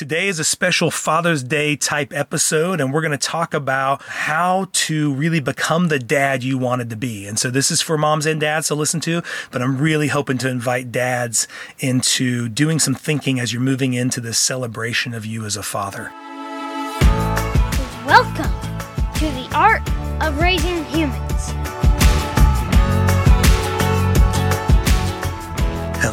Today is a special Father's Day type episode, and we're going to talk about how to really become the dad you wanted to be. And so this is for moms and dads to listen to, but I'm really hoping to invite dads into doing some thinking as you're moving into this celebration of you as a father. Welcome to the Art of Raising Humans.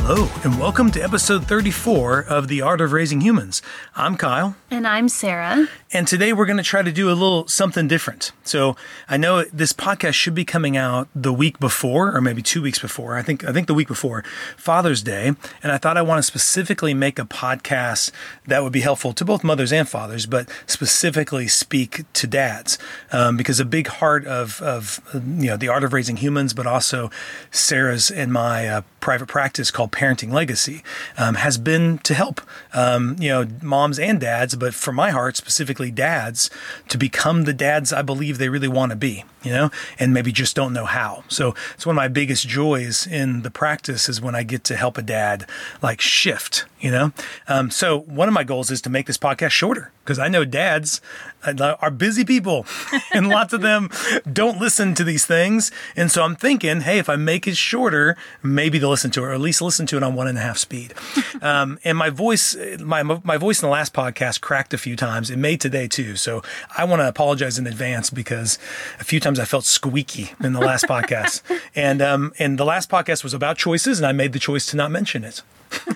Hello, and welcome to episode 34 of The Art of Raising Humans. I'm Kyle. And I'm Sara. And today we're going to try to do a little something different. So I know this podcast should be coming out the week before, or maybe two weeks before. I think I think the week before Father's Day. And I thought I want to specifically make a podcast that would be helpful to both mothers and fathers, but specifically speak to dads, um, because a big heart of of you know the art of raising humans, but also Sara's and my uh, private practice called Parenting Legacy um, has been to help um, you know moms and dads, but for my heart specifically dads to become the dads I believe they really want to be, you know, and maybe just don't know how. So it's one of my biggest joys in the practice is when I get to help a dad like shift, you know. Um, so one of my goals is to make this podcast shorter because I know dads uh, are busy people and lots of them don't listen to these things. And so I'm thinking, hey, if I make it shorter, maybe they'll listen to it, or at least listen to it on one and a half speed. um, and my voice, my, my voice in the last podcast cracked a few times. It may today too. So I want to apologize in advance because a few times I felt squeaky in the last podcast. And, um, and the last podcast was about choices and I made the choice to not mention it.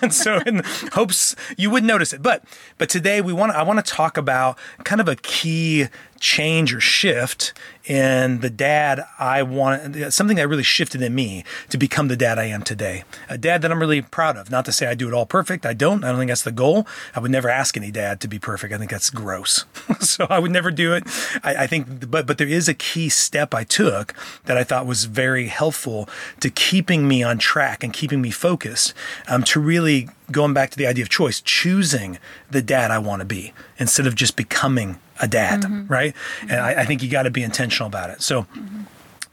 and so in hopes you would notice it. But but today we want I want to talk about kind of a key change or shift in the dad I want, something that really shifted in me to become the dad I am today. A dad that I'm really proud of. Not to say I do it all perfect. I don't. I don't think that's the goal. I would never ask any dad to be perfect. I think that's gross. so I would never do it. I, I think, but, but there is a key step I took that I thought was very helpful to keeping me on track and keeping me focused um, to really going back to the idea of choice, choosing the dad I want to be instead of just becoming a dad, mm-hmm. right? Mm-hmm. And I, I, think you got to be intentional about it. So. Mm-hmm.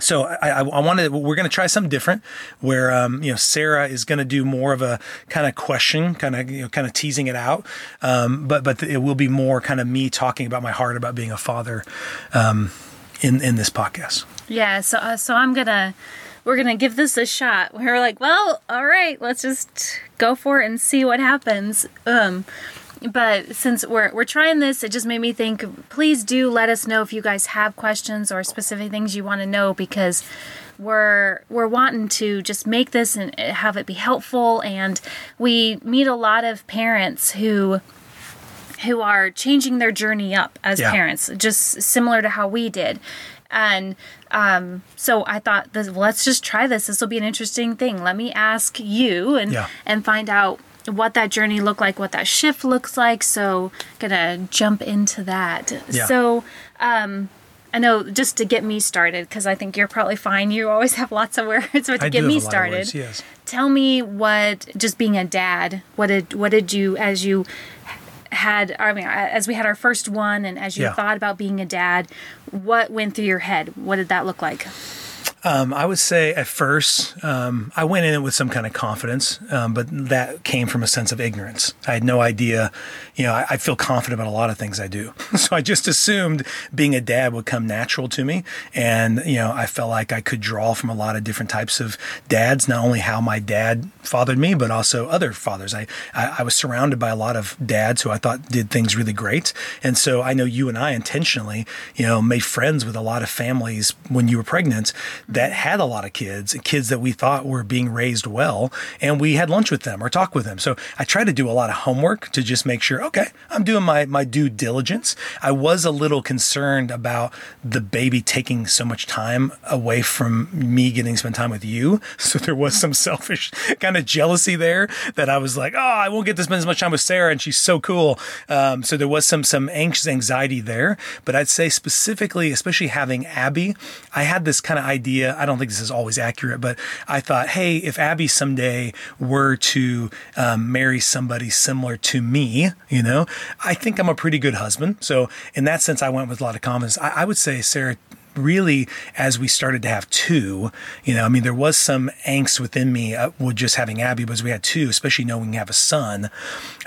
So I, I, I wanted we're going to try something different, where um, you know Sara is going to do more of a kind of question, kind of you know kind of teasing it out, um, but but it will be more kind of me talking about my heart about being a father um, in in this podcast. Yeah. So uh, so I'm gonna we're gonna give this a shot. We're like, well, all right, let's just go for it and see what happens. Um, but since we're we're trying this, it just made me think. Please do let us know if you guys have questions or specific things you want to know because we're we're wanting to just make this and have it be helpful. And we meet a lot of parents who who are changing their journey up as yeah. parents, just similar to how we did. And um, so I thought, this, well, let's just try this. This will be an interesting thing. Let me ask you and yeah. and find out what that journey looked like, what that shift looks like. So, gonna jump into that. Yeah. So, um, I know just to get me started, because I think you're probably fine. You always have lots of words, but to I get me started, words, yes. tell me what just being a dad. What did what did you as you had I mean as we had our first one and as you yeah. thought about being a dad, what went through your head? What did that look like? Um, I would say at first, um, I went in it with some kind of confidence, um, but that came from a sense of ignorance. I had no idea, you know, I, I, feel confident about a lot of things I do. so I just assumed being a dad would come natural to me. And, you know, I felt like I could draw from a lot of different types of dads, not only how my dad fathered me, but also other fathers. I, I, I was surrounded by a lot of dads who I thought did things really great. And so I know you and I intentionally, you know, made friends with a lot of families when you were pregnant that had a lot of kids, kids that we thought were being raised well, and we had lunch with them or talk with them. So I tried to do a lot of homework to just make sure, okay, I'm doing my, my due diligence. I was a little concerned about the baby taking so much time away from me getting to spend time with you. So there was some selfish kind of jealousy there that I was like, oh, I won't get to spend as much time with Sara, and she's so cool. Um, so there was some some anxious anxiety there. But I'd say specifically, especially having Abby, I had this kind of idea idea. I don't think this is always accurate, but I thought, hey, if Abby someday were to um, marry somebody similar to me, you know, I think I'm a pretty good husband. So in that sense, I went with a lot of confidence. I, I would say Sara really, as we started to have two, you know, I mean, there was some angst within me uh, with just having Abby, but as we had two, especially knowing we have a son,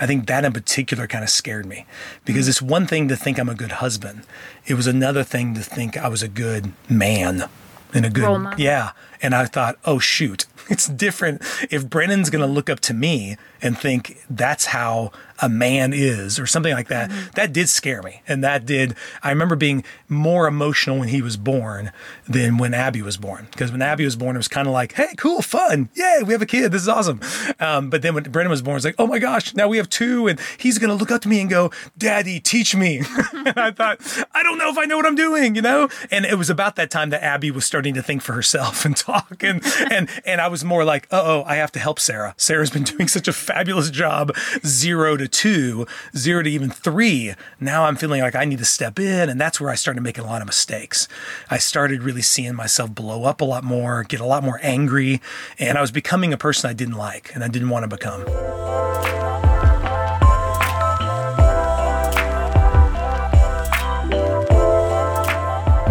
I think that in particular kind of scared me because it's one thing to think I'm a good husband. It was another thing to think I was a good man and a good, yeah. And I thought, oh, shoot, it's different if Brennan's going to look up to me and think that's how a man is or something like that. That did scare me. And that did, I remember being more emotional when he was born than when Abby was born. Because when Abby was born, it was kind of like, hey, cool, fun. Yay, we have a kid. This is awesome. Um, but then when Brennan was born, it's like, oh my gosh, now we have two. And he's going to look up to me and go, Daddy, teach me. and I thought, I don't know if I know what I'm doing, you know? And it was about that time that Abby was starting to think for herself and talk. And, and, and I was more like, uh oh, I have to help Sara. Sara's been doing such a fabulous job, zero to two, zero to even three. Now I'm feeling like I need to step in. And that's where I started making a lot of mistakes. I started really seeing myself blow up a lot more, get a lot more angry. And I was becoming a person I didn't like and I didn't want to become.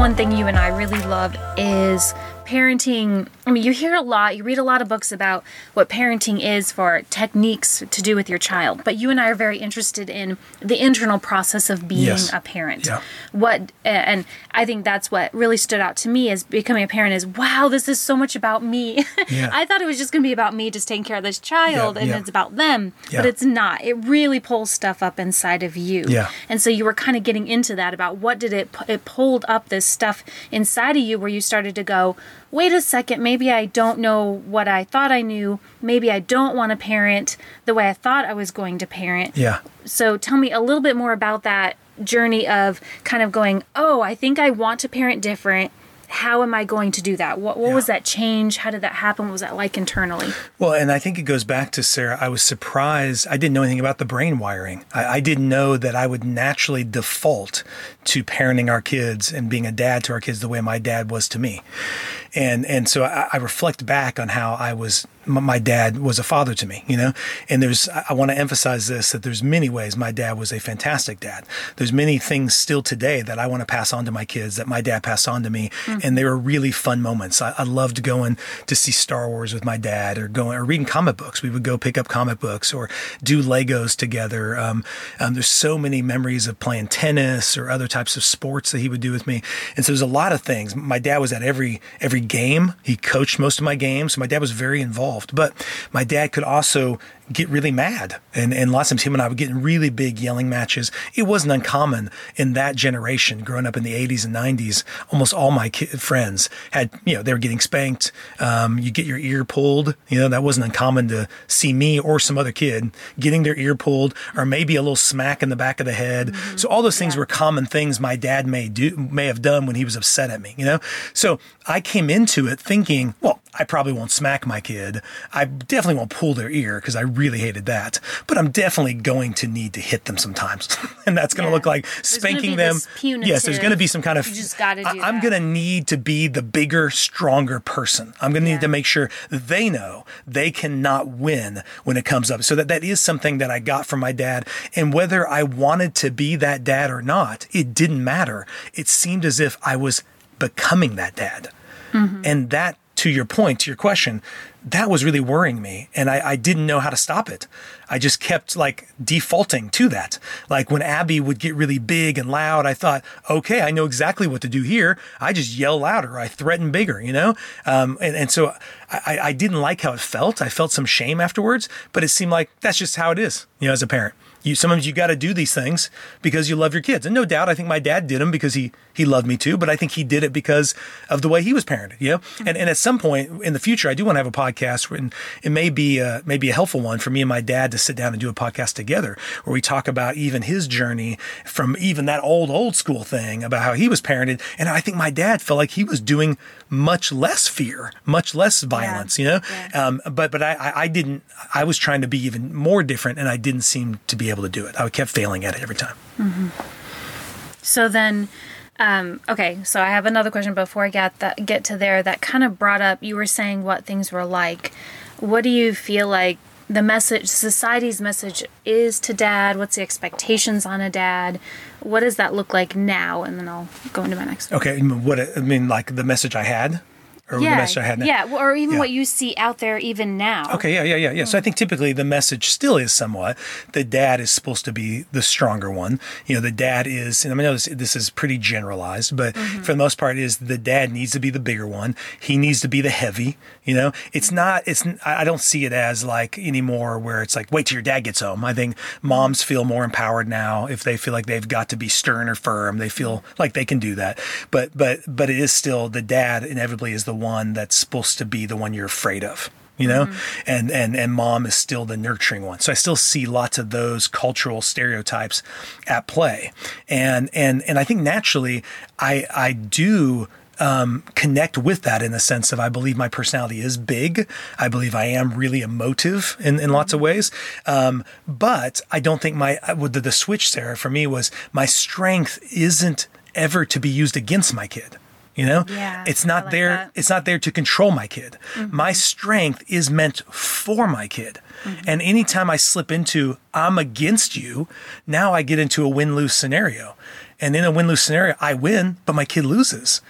One thing you and I really love is parenting. I mean, you hear a lot, you read a lot of books about what parenting is for techniques to do with your child, but you and I are very interested in the internal process of being Yes. a parent. Yeah. What and I think that's what really stood out to me as becoming a parent is wow, this is so much about me. Yeah. I thought it was just going to be about me just taking care of this child Yeah, and yeah. it's about them, but it's not. It really pulls stuff up inside of you. Yeah. And so you were kind of getting into that about what did it it pulled up this stuff inside of you where you started to go, wait a second, maybe I don't know what I thought I knew. Maybe I don't want to parent the way I thought I was going to parent. Yeah. So tell me a little bit more about that journey of kind of going, oh, I think I want to parent different. How am I going to do that? What what was that change? How did that happen? What was that like internally? Well, and I think it goes back to Sara. I was surprised. I didn't know anything about the brain wiring. I, I didn't know that I would naturally default to parenting our kids and being a dad to our kids the way my dad was to me. And and so I, I reflect back on how I was. My dad was a father to me, you know. And there's. I, want to emphasize this that there's many ways my dad was a fantastic dad. There's many things still today that I want to pass on to my kids that my dad passed on to me, and they were really fun moments. I, I loved going to see Star Wars with my dad, or going or reading comic books. We would go pick up comic books or do Legos together. Um, um, there's so many memories of playing tennis or other types of sports that he would do with me, and so there's a lot of things. My dad was at every every game. He coached most of my games, my dad was very involved. But my dad could also get really mad. And, and lots of times him and I would get in really big yelling matches. It wasn't uncommon in that generation growing up in the 80s and 90s. Almost all my ki friends had, you know, they were getting spanked. Um, you get your ear pulled. You know, that wasn't uncommon to see me or some other kid getting their ear pulled or maybe a little smack in the back of the head. So all those things were common things my dad may do, may have done when he was upset at me, you know? So I came into it thinking, well, I probably won't smack my kid. I definitely won't pull their ear because I really hated that. But I'm definitely going to need to hit them sometimes. and that's going to Yeah. look like spanking them. Yes, there's going to be some kind of. You just gotta I, am going to need to be the bigger, stronger person. I'm going to Yeah. need to make sure they know they cannot win when it comes up. So that that is something that I got from my dad. And whether I wanted to be that dad or not, it didn't matter. It seemed as if I was becoming that dad. Mm-hmm. And that, to your point, to your question, that was really worrying me. And I, I didn't know how to stop it. I just kept like defaulting to that. Like when Abby would get really big and loud, I thought, okay, I know exactly what to do here. I just yell louder. I threaten bigger, you know? Um, and, and so I, I- I didn't like how it felt. I felt some shame afterwards, but it seemed like that's just how it is, you know, as a parent. You sometimes you got to do these things because you love your kids, and no doubt, I think my dad did them because he he loved me too. But I think he did it because of the way he was parented. You know, and and at some point in the future, I do want to have a podcast, where, and it may be uh, maybe a helpful one for me and my dad to sit down and do a podcast together, where we talk about even his journey from even that old old school thing about how he was parented, and I think my dad felt like he was doing much less fear, much less violence. You know, Yeah. um, but but I, I didn't. I was trying to be even more different, and I didn't seem to be able to do it. I kept failing at it every time. So then, um, okay, so I have another question before I get that get to there. That kind of brought up. You were saying what things were like. What do you feel like the message, society's message is to dad? What's the expectations on a dad? What does that look like now? And then I'll go into my next. Okay, what I mean, like the message I had, or the Yeah, message I had. now? yeah, or even Yeah. what you see out there even now. Okay, yeah, yeah, yeah, yeah. So I think hmm. typically the message still is somewhat the dad is supposed to be the stronger one. You know, the dad is, and I know this, this is pretty generalized, but Mm-hmm. for the most part, is the dad needs to be the bigger one. He needs to be the heavy. You know, it's mm-hmm. not. It's. I I don't see it as like anymore where it's like wait till your dad gets home. I think moms mm-hmm. feel more empowered now if they feel like they've got to be stern or firm. They feel mm-hmm. like they can do that. But but but it is still the dad inevitably is the one that's supposed to be the one you're afraid of you know and and and mom is still the nurturing one so i still see lots of those cultural stereotypes at play and and and i think naturally i i do um, connect with that in the sense of I believe my personality is big. I believe I am really emotive in, in lots of ways. Um, but I don't think my, the, the switch, Sara, for me was my strength isn't ever to be used against my kid. You know, Yeah, it's not like there. that. Mm-hmm. It's not there to control my kid. My strength is meant for my kid. Mm-hmm. And anytime I slip into I'm against you, now I get into a win lose scenario. And in a win lose scenario, I win, but my kid loses.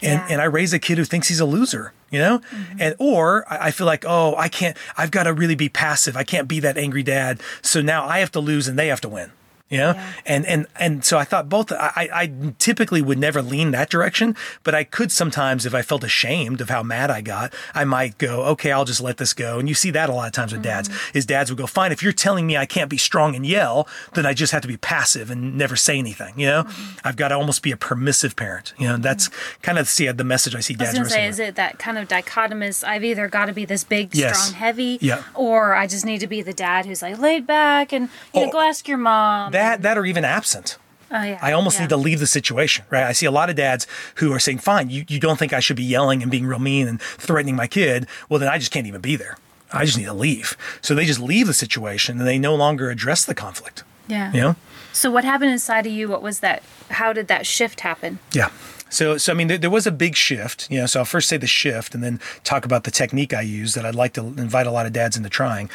And, Yeah. and I raise a kid who thinks he's a loser, you know? And or I feel like, oh, I can't I've got to really be passive. I can't be that angry dad. So now I have to lose and they have to win. You know, Yeah. and and and so I thought both. I, I typically would never lean that direction, but I could sometimes if I felt ashamed of how mad I got, I might go, okay, I'll just let this go. And you see that a lot of times with dads. Mm-hmm. Is dads would go, fine, if you're telling me I can't be strong and yell, then I just have to be passive and never say anything. You know, mm-hmm. I've got to almost be a permissive parent. You know, that's mm-hmm. kind of see the message I see I was dads. say, is it that kind of dichotomous? I've either got to be this big, Yes. strong, heavy, Yeah. or I just need to be the dad who's like laid back and you know, Oh, go ask your mom. That that or even absent. oh yeah, I almost yeah. need to leave the situation, right? I see a lot of dads who are saying, fine, you, you don't think I should be yelling and being real mean and threatening my kid. Well, then I just can't even be there. I just need to leave. So they just leave the situation and they no longer address the conflict, Yeah. you know? So what happened inside of you? What was that? How did that shift happen? Yeah. So, so I mean, there, there was a big shift. You know, so I'll first say the shift, and then talk about the technique I use that I'd like to invite a lot of dads into trying.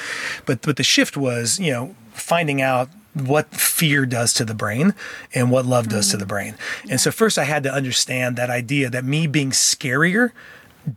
But but the shift was, you know, finding out what fear does to the brain and what love does to mm. the brain. And so first, I had to understand that idea that me being scarier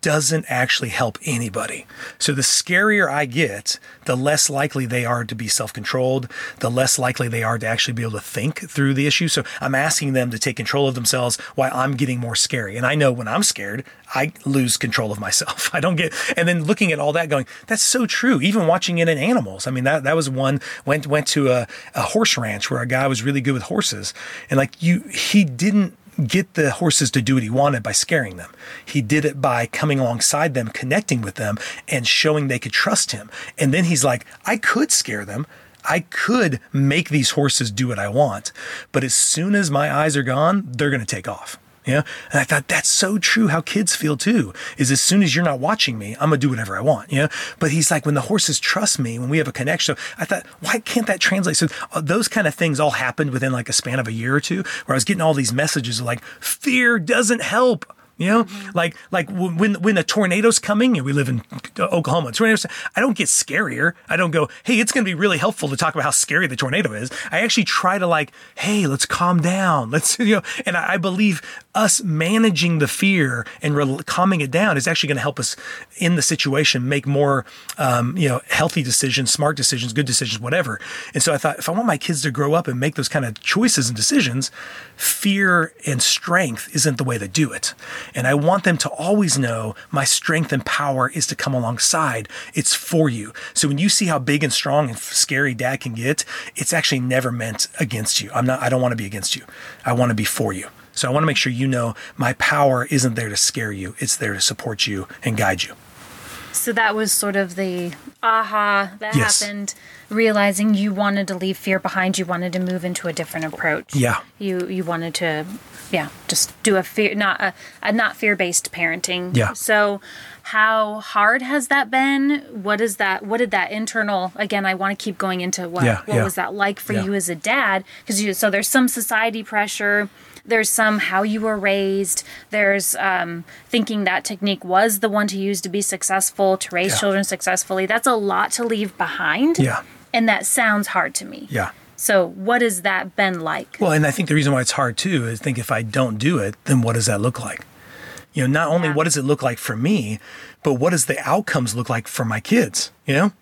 doesn't actually help anybody. So the scarier I get, the less likely they are to be self-controlled, the less likely they are to actually be able to think through the issue. So I'm asking them to take control of themselves while I'm getting more scary. And I know when I'm scared, I lose control of myself. I don't get and then looking at all that going, that's so true. Even watching it in animals. I mean that that was one went went to a, a horse ranch where a guy was really good with horses. And like you he didn't get the horses to do what he wanted by scaring them. He did it by coming alongside them, connecting with them, and showing they could trust him. And then he's like, I could scare them. I could make these horses do what I want. But as soon as my eyes are gone, they're going to take off. Yeah. And I thought that's so true how kids feel too. Is as soon as you're not watching me, I'm gonna do whatever I want. You know. But he's like, when the horses trust me, when we have a connection. So I thought, why can't that translate? So uh, those kind of things all happened within like a span of a year or two, where I was getting all these messages of like, fear doesn't help. You know, like like when when a tornado's coming, and we live in Oklahoma, tornadoes. I don't get scarier. I don't go, hey, it's going to be really helpful to talk about how scary the tornado is. I actually try to like, hey, let's calm down. Let's you know, and I, I believe us managing the fear and re- calming it down is actually going to help us in the situation make more, um, you know, healthy decisions, smart decisions, good decisions, whatever. And so I thought, if I want my kids to grow up and make those kind of choices and decisions, fear and strength isn't the way to do it. And I want them to always know my strength and power is to come alongside. It's for you. So when you see how big and strong and scary dad can get, it's actually never meant against you. I'm not, I don't want to be against you. I want to be for you. So I want to make sure you know my power isn't there to scare you. It's there to support you and guide you. So that was sort of the aha that Yes. happened, realizing you wanted to leave fear behind. You wanted to move into a different approach. Yeah. You you wanted to, yeah, just do a fear not a, a not fear based parenting. Yeah. So how hard has that been? What is that? What did that internal? Again, I want to keep going into what Yeah, what yeah. was that like for Yeah. you as a dad? Because you so there's some society pressure. There's some how you were raised. There's um, thinking that technique was the one to use to be successful, to raise Yeah. children successfully. That's a lot to leave behind. Yeah. And that sounds hard to me. Yeah. So, what has that been like? Well, and I think the reason why it's hard too is think if I don't do it, then what does that look like? You know, not only Yeah. what does it look like for me, but what does the outcomes look like for my kids? You know?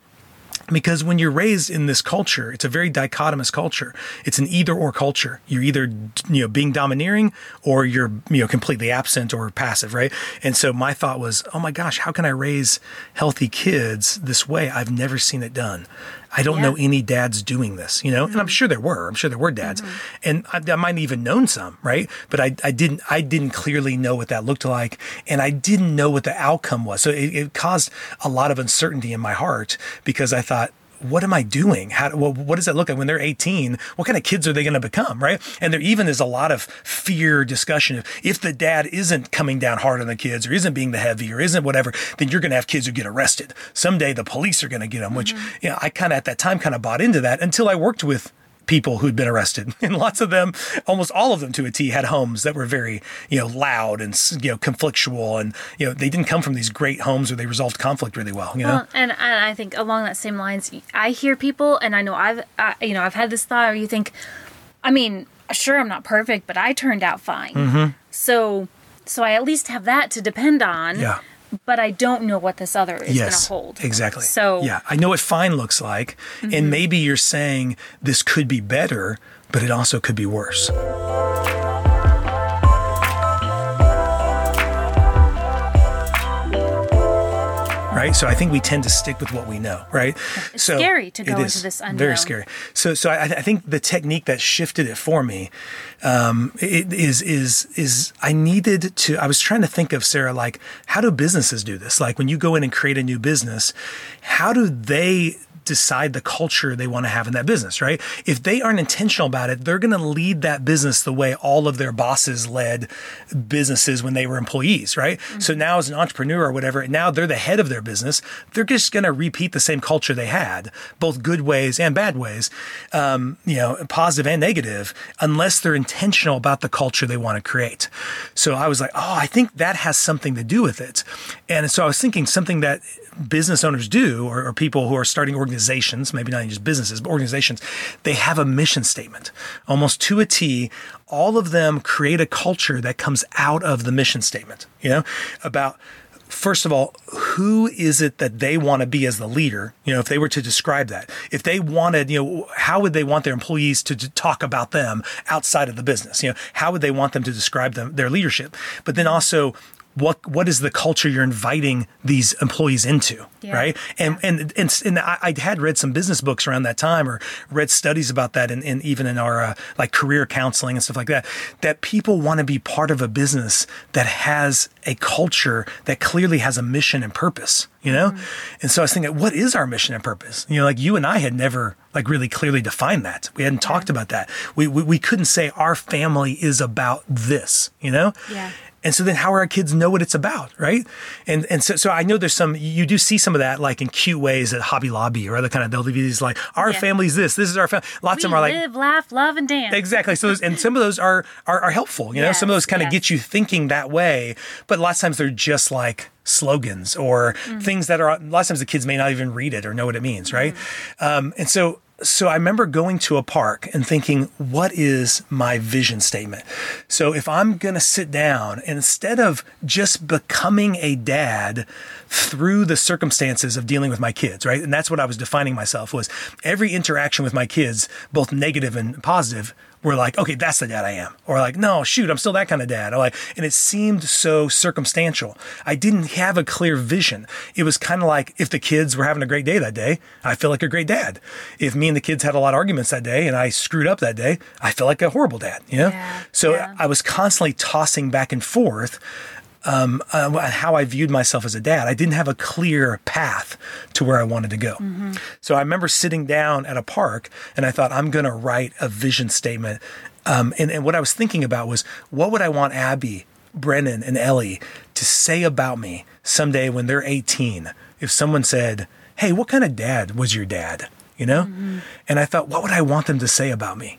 Because when you're raised in this culture, it's a very dichotomous culture. It's an either or culture. You're either you know being domineering or you're you know completely absent or passive, right? And so my thought was, oh my gosh, how can I raise healthy kids this way? I've never seen it done. I don't Yeah. know any dads doing this, you know, and I'm mm-hmm. sure there were. I'm sure there were dads, mm-hmm. and I, I might have even known some, right? But I, I didn't, I didn't clearly know what that looked like, and I didn't know what the outcome was. So it, it caused a lot of uncertainty in my heart because I thought. What am I doing? How? Well, what does that look like when they're 18? What kind of kids are they going to become, right? And there even is a lot of fear discussion. If, if the dad isn't coming down hard on the kids, or isn't being the heavy, or isn't whatever, then you're going to have kids who get arrested. Someday the police are going to get them. Which, mm-hmm. you know, I kind of at that time kind of bought into that until I worked with people who'd been arrested and lots of them almost all of them to a t had homes that were very you know loud and you know conflictual and you know they didn't come from these great homes where they resolved conflict really well you know Well, and, and I think along that same lines, I hear people, and I know I've, I, you know, I've had this thought, or you think, I mean, sure, I'm not perfect, but I turned out fine. Mm-hmm. So, so I at least have that to depend on. yeah But I don't know what this other is yes going to hold. exactly. So yeah i know what fine looks like and mm-hmm. maybe you're saying this could be better but it also could be worse right? So I think we tend to stick with what we know, right? It's so scary to go into this unknown. Very scary. So, so I, I think the technique that shifted it for me um, it is is is I needed to. I was trying to think of Sara, like how do businesses do this? Like when you go in and create a new business, how do they decide the culture they want to have in that business, right? If they aren't intentional about it, they're going to lead that business the way all of their bosses led businesses when they were employees, right? So now as an entrepreneur or whatever, now they're the head of their business. They're just going to repeat the same culture they had, both good ways and bad ways, um, you know, positive and negative, unless they're intentional about the culture they want to create. So I was like, oh, I think that has something to do with it. And so I was thinking something that business owners do, or, or, people who are starting organizations, maybe not just businesses, but organizations, they have a mission statement almost to a T. All of them create a culture that comes out of the mission statement, you know, about first of all, who is it that they want to be as the leader? You know, if they were to describe that, if they wanted, you know, how would they want their employees to, to talk about them outside of the business? You know, how would they want them to describe them, their leadership? But then also, what what is the culture you're inviting these employees into Yeah. right? And, and and and I, I had read some business books around that time or read studies about that and, even in our uh, like career counseling and stuff like that that people want to be part of a business that has a culture that clearly has a mission and purpose you know? And so i was thinking what is our mission and purpose? You know like you and i had never like really clearly defined that. We hadn't talked about that. We, we we couldn't say our family is about this you know? Yeah. And so then how are our kids know what it's about, right? And and so so I know there's some you do see some of that like in cute ways at Hobby Lobby or other kind of they'll be these like our Yeah. family's this, this is our family. Lots we of them are like live, laugh, love, and dance. Exactly. So, and some of those are are, are helpful. You know, some of those kind of get you thinking that way. But lots of times they're just like slogans or Mm-hmm. things that are. A lot of times the kids may not even read it or know what it means, right? Mm-hmm. Um, and so. So I remember going to a park and thinking, what is my vision statement? So if I'm going to sit down instead of just becoming a dad through the circumstances of dealing with my kids, right? And that's what I was defining myself was every interaction with my kids, both negative and positive, were like, okay, that's the dad I am. Or like, no, shoot, I'm still that kind of dad. Or like, and it seemed so circumstantial. I didn't have a clear vision. It was kind of like if the kids were having a great day that day, I feel like a great dad. If me and the kids had a lot of arguments that day and I screwed up that day, I feel like a horrible dad, you know? Yeah, so yeah. I was constantly tossing back and forth um, uh, how I viewed myself as a dad. I didn't have a clear path to where I wanted to go. So I remember sitting down at a park and I thought, I'm going to write a vision statement. Um, and, and what I was thinking about was, what would I want Abby, Brennan, and Ellie to say about me someday when they're 18? If someone said, Hey, what kind of dad was your dad? You know? And I thought, what would I want them to say about me?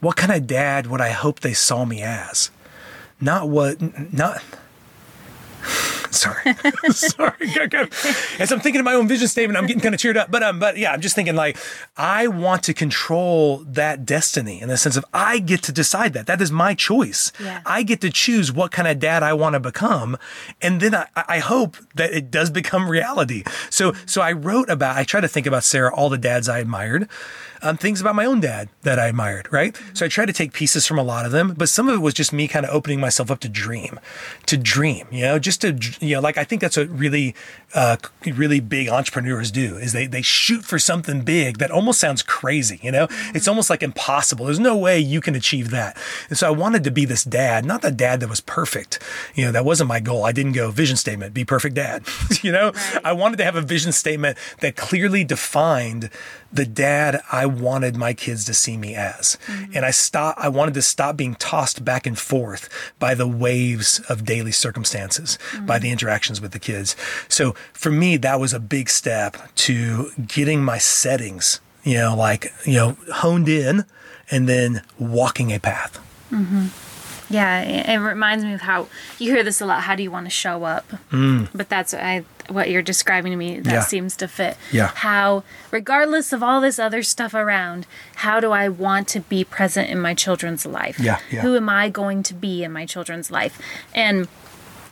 what kind of dad would I hope they saw me as? Not what, not. Sorry, sorry. As I'm thinking of my own vision statement, I'm getting kind of cheered up. But um, but yeah, I'm just thinking like I want to control that destiny in the sense of I get to decide that. That is my choice. Yeah. I get to choose what kind of dad I want to become, and then I, I hope that it does become reality. So so I wrote about. I try to think about Sara, all the dads I admired um, things about my own dad that I admired, right? So I tried to take pieces from a lot of them, but some of it was just me kind of opening myself up to dream, to dream, you know, just to, you know, like I think that's what really, uh, really big entrepreneurs do is they, they shoot for something big that almost sounds crazy, you know? It's almost like impossible. There's no way you can achieve that. And so I wanted to be this dad, not the dad that was perfect. You know, that wasn't my goal. I didn't go vision statement, be perfect dad. you know, I wanted to have a vision statement that clearly defined the dad I wanted my kids to see me as. Mm-hmm. And I stop I wanted to stop being tossed back and forth by the waves of daily circumstances, by mm-hmm. the interactions with the kids. So for me that was a big step to getting my settings, you know, like, you know, honed in and then walking a path. Mm-hmm. Yeah, it it reminds me of how you hear this a lot. How do you want to show up? Mm. But that's I what you're describing to me. That Yeah. seems to fit. Yeah. How, regardless of all this other stuff around, how do I want to be present in my children's life? Yeah, yeah. Who am I going to be in my children's life? And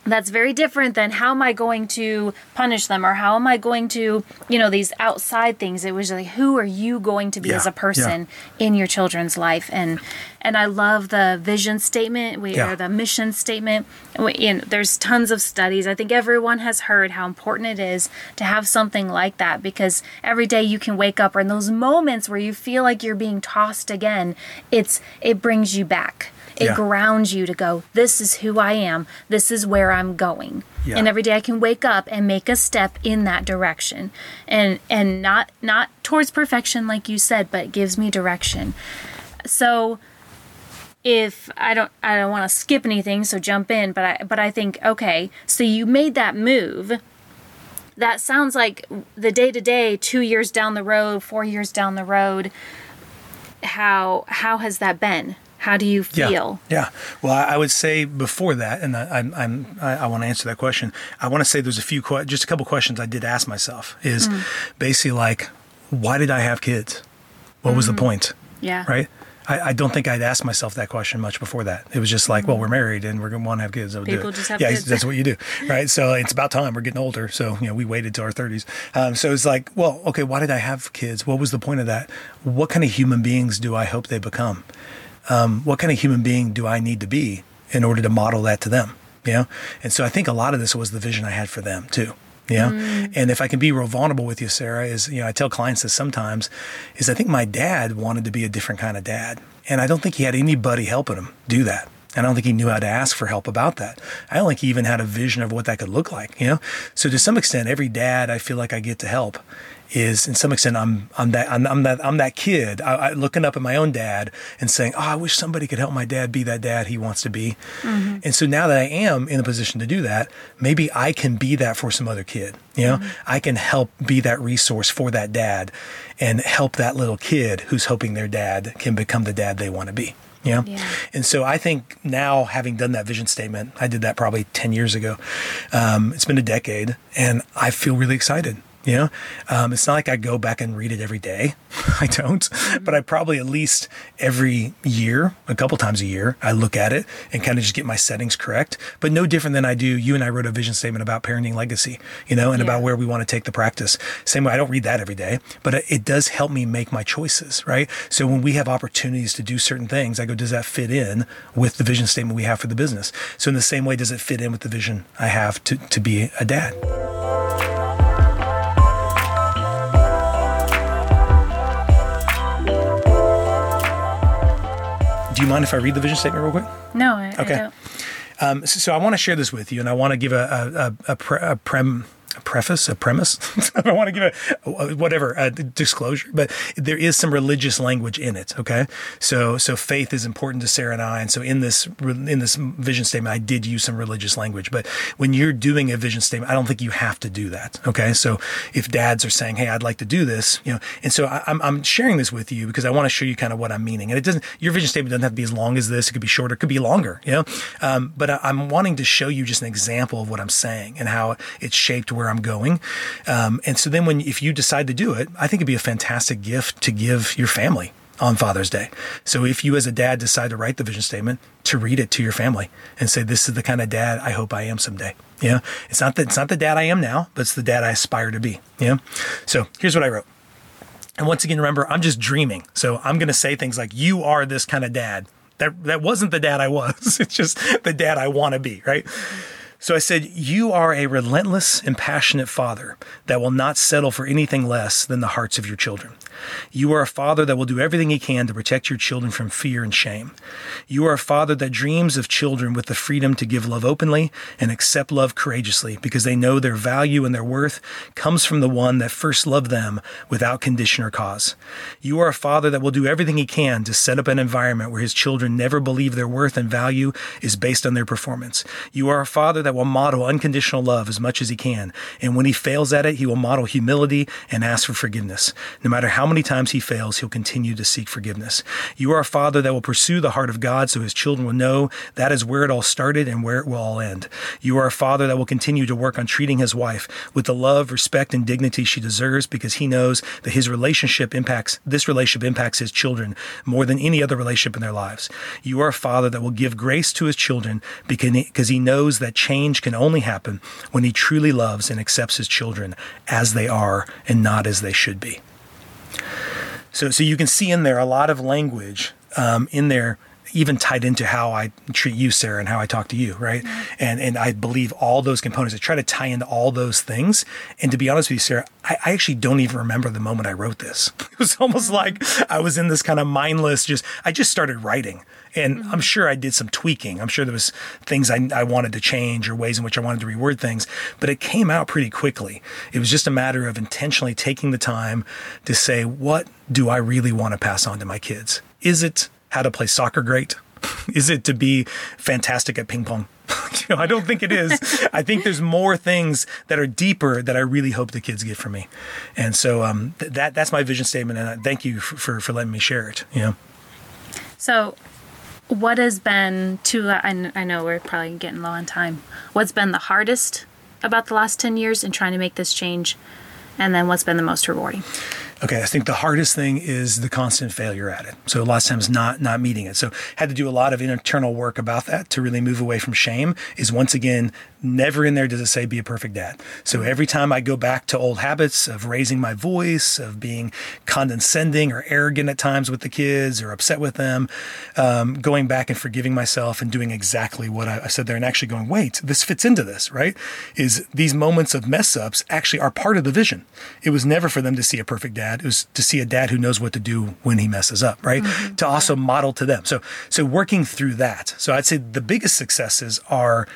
that's very different than how am I going to punish them or how am I going to, you know, these outside things. It was like, who are you going to be Yeah, as a person in your children's life? And and I love the vision statement, we Yeah. or the mission statement. We, and there's tons of studies. I think everyone has heard how important it is to have something like that because every day you can wake up or in those moments where you feel like you're being tossed again, it's it brings you back. It Yeah. grounds you to go, this is who I am. This is where I'm going. Yeah. And every day I can wake up and make a step in that direction. And and not not towards perfection like you said, but it gives me direction. So if I don't I don't want to skip anything, so jump in, but I but I think okay, so you made that move. That sounds like the day to day, 2 years down the road, 4 years down the road. How how has that been? How do you feel? Yeah. yeah. Well, I, I would say before that, and I, I'm, I'm, I, I want to answer that question. I want to say there's a few, que- just a couple questions I did ask myself. Is hmm. basically like, why did I have kids? What was the mm-hmm. point? Yeah. Right. I, I don't think I'd asked myself that question much before that. It was just like, well, we're mm-hmm. married and we're going to want to have kids. Do People it. just have yeah, kids. that's what you do, right? So it's about time. We're getting older. So you know, we waited till our thirties. Um, so it's like, well, okay, why did I have kids? What was the point of that? What kind of human beings do I hope they become? Um, what kind of human being do I need to be in order to model that to them? You know? And so I think a lot of this was the vision I had for them too. You know? And if I can be real vulnerable with you, Sara, is, you know, I tell clients this sometimes, is I think my dad wanted to be a different kind of dad. And I don't think he had anybody helping him do that. I don't think he knew how to ask for help about that. I don't think he even had a vision of what that could look like, you know? So to some extent, every dad I feel like I get to help is in some extent I'm I'm that I'm, I'm that I'm that kid I, I, looking up at my own dad and saying, "Oh, I wish somebody could help my dad be that dad he wants to be." And so now that I am in a position to do that, maybe I can be that for some other kid. You know, I can help be that resource for that dad and help that little kid who's hoping their dad can become the dad they want to be. You know? Yeah. And so I think now, having done that vision statement, I did that probably 10 years ago. Um, it's been a decade, and I feel really excited. You know, um, it's not like I go back and read it every day. I don't, but I probably at least every year, a couple times a year, I look at it and kind of just get my settings correct. But no different than I do. You and I wrote a vision statement about parenting legacy, you know, and Yeah. about where we want to take the practice. Same way, I don't read that every day, but it- it does help me make my choices, right? So when we have opportunities to do certain things, I go, does that fit in with the vision statement we have for the business? So in the same way, does it fit in with the vision I have to, to be a dad? Do you mind if I read the vision statement real quick? No, I, Okay. I don't. Um, so, so I want to share this with you, and I want to give a a, a, a, pre, a prem a preface, a premise. I don't want to give a, whatever a disclosure, but there is some religious language in it. Okay, so so faith is important to Sara and I, and so in this in this vision statement, I did use some religious language. But when you're doing a vision statement, I don't think you have to do that. Okay, so if dads are saying, "Hey, I'd like to do this," you know, and so I, I'm I'm sharing this with you because I want to show you kind of what I'm meaning, and it doesn't. Your vision statement doesn't have to be as long as this. It could be shorter. It could be longer. You know, um, but I, I'm wanting to show you just an example of what I'm saying and how it's shaped where I'm going. Um, and so then when if you decide to do it, I think it'd be a fantastic gift to give your family on Father's Day. So if you as a dad decide to write the vision statement, to read it to your family and say, this is the kind of dad I hope I am someday. Yeah. It's not that it's not the dad I am now, but it's the dad I aspire to be. Yeah. So here's what I wrote. And once again, remember, I'm just dreaming. So I'm going to say things like, you are this kind of dad. That, that wasn't the dad I was. It's just the dad I want to be, right? So I said, You are a relentless and passionate father that will not settle for anything less than the hearts of your children. You are a father that will do everything he can to protect your children from fear and shame. You are a father that dreams of children with the freedom to give love openly and accept love courageously because they know their value and their worth comes from the one that first loved them without condition or cause. You are a father that will do everything he can to set up an environment where his children never believe their worth and value is based on their performance. You are a father that will model unconditional love as much as he can. And when he fails at it, he will model humility and ask for forgiveness. No matter how many times he fails, he'll continue to seek forgiveness. You are a father that will pursue the heart of God so his children will know that is where it all started and where it will all end. You are a father that will continue to work on treating his wife with the love, respect, and dignity she deserves because he knows that his relationship impacts, this relationship impacts his children more than any other relationship in their lives. You are a father that will give grace to his children because he knows that change can only happen when he truly loves and accepts his children as they are and not as they should be. So, so you can see in there a lot of language um, in there, even tied into how I treat you, Sara, and how I talk to you, right? Mm-hmm. And and I believe all those components. I try to tie into all those things. And to be honest with you, Sara, I, I actually don't even remember the moment I wrote this. It was almost mm-hmm. like I was in this kind of mindless. Just I just started writing. And mm-hmm. I'm sure I did some tweaking. I'm sure there was things I, I wanted to change or ways in which I wanted to reword things, but it came out pretty quickly. It was just a matter of intentionally taking the time to say, what do I really want to pass on to my kids? Is it how to play soccer great? is it to be fantastic at ping pong? you know, I don't think it is. I think there's more things that are deeper that I really hope the kids get from me, and so um, th- that that's my vision statement. And I thank you for, for, for letting me share it. You know. So what has been to I, I know we're probably getting low on time what's been the hardest about the last 10 years in trying to make this change and then what's been the most rewarding okay i think the hardest thing is the constant failure at it. So a lot of times not not meeting it. So had to do a lot of internal work about that to really move away from shame is once again Never in there does it say be a perfect dad. So every time I go back to old habits of raising my voice, of being condescending or arrogant at times with the kids or upset with them, um, going back and forgiving myself and doing exactly what I, I said there and actually going, wait, this fits into this, right? Is these moments of mess ups actually are part of the vision. It was never for them to see a perfect dad. It was to see a dad who knows what to do when he messes up, right? Mm-hmm. To also model to them. So, so working through that. So I'd say the biggest successes are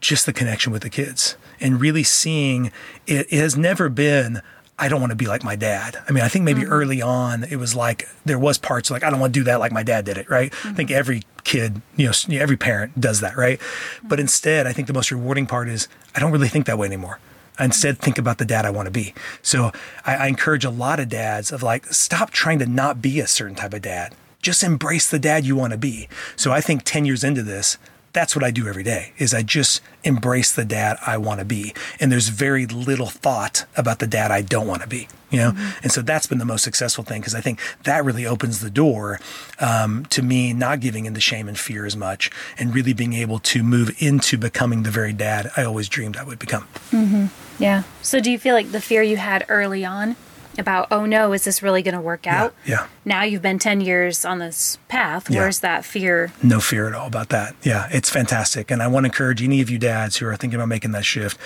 just the connection with the kids and really seeing it, it has never been I don't want to be like my dad. I mean, I think maybe mm-hmm. early on it was like there was parts like I don't want to do that like my dad did it, right? Mm-hmm. I think mm-hmm. every kid, you know, every parent does that, right? Mm-hmm. But instead, I think the most rewarding part is I don't really think that way anymore. I instead think about the dad I want to be. So I, I encourage a lot of dads of like stop trying to not be a certain type of dad. Just embrace the dad you want to be. So I think 10 years into this, that's what I do every day is I just embrace the dad I want to be. And there's very little thought about the dad I don't want to be, you know? Mm-hmm. And so that's been the most successful thing because I think that really opens the door um, to me not giving in into shame and fear as much and really being able to move into becoming the very dad I always dreamed I would become. Mm-hmm. Yeah. So do you feel like the fear you had early on about, oh no, is this really going to work out? Yeah, yeah. Now you've been 10 years on this path. Yeah. Where's that fear? No fear at all about that. Yeah, it's fantastic. And I want to encourage any of you dads who are thinking about making that shift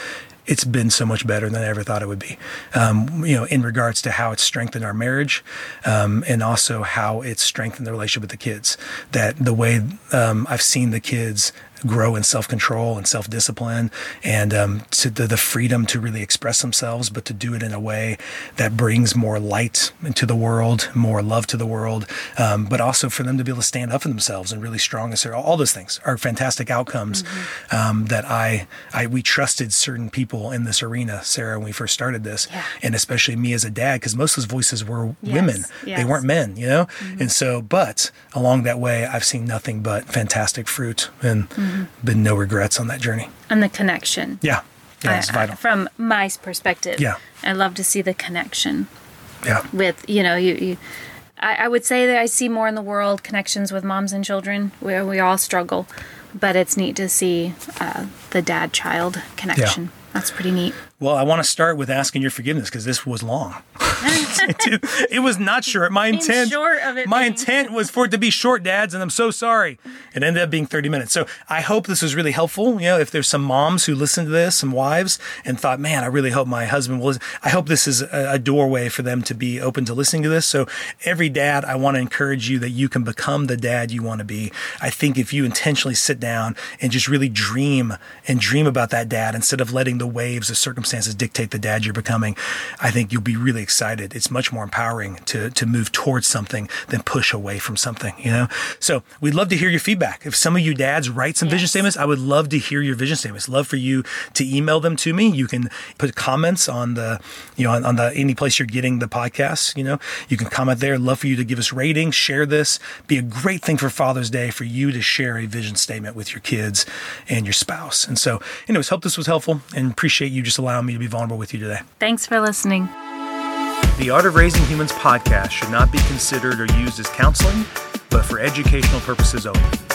it's been so much better than I ever thought it would be. Um, you know, in regards to how it's strengthened our marriage, um, and also how it's strengthened the relationship with the kids. That the way um, I've seen the kids grow in self control and self discipline and um, to the, the freedom to really express themselves, but to do it in a way that brings more light into the world, more love to the world, um, but also for them to be able to stand up for themselves and really strong as all those things are fantastic outcomes mm-hmm. um, that I, I we trusted certain people in this arena, Sara, when we first started this, yeah. and especially me as a dad, because most of those voices were yes. women, yes. they weren't men, you know, mm-hmm. and so but along that way, I've seen nothing but fantastic fruit and mm-hmm. Been no regrets on that journey. And the connection. Yeah. Yeah, it's vital. from my perspective. Yeah. I love to see the connection. Yeah. With, you know, you, you I, I would say that I see more in the world connections with moms and children where we all struggle, but it's neat to see uh, the dad child connection. Yeah. That's pretty neat. Well, I want to start with asking your forgiveness because this was long. it was not short. My intent, short of it my being. intent was for it to be short, dads, and I'm so sorry. It ended up being 30 minutes. So I hope this was really helpful. You know, if there's some moms who listen to this, some wives, and thought, man, I really hope my husband will. I hope this is a, a doorway for them to be open to listening to this. So every dad, I want to encourage you that you can become the dad you want to be. I think if you intentionally sit down and just really dream and dream about that dad instead of letting the waves of circumstances dictate the dad you're becoming, I think you'll be really excited. It's much more empowering to, to move towards something than push away from something, you know? So we'd love to hear your feedback. If some of you dads write some yes. vision statements, I would love to hear your vision statements. Love for you to email them to me. You can put comments on the, you know, on, on the, any place you're getting the podcast, you know, you can comment there. Love for you to give us ratings, share this. Be a great thing for Father's Day for you to share a vision statement with your kids and your spouse. And so anyways, hope this was helpful and appreciate you just allowing me to be vulnerable with you today. Thanks for listening. The Art of Raising Humans podcast should not be considered or used as counseling, but for educational purposes only.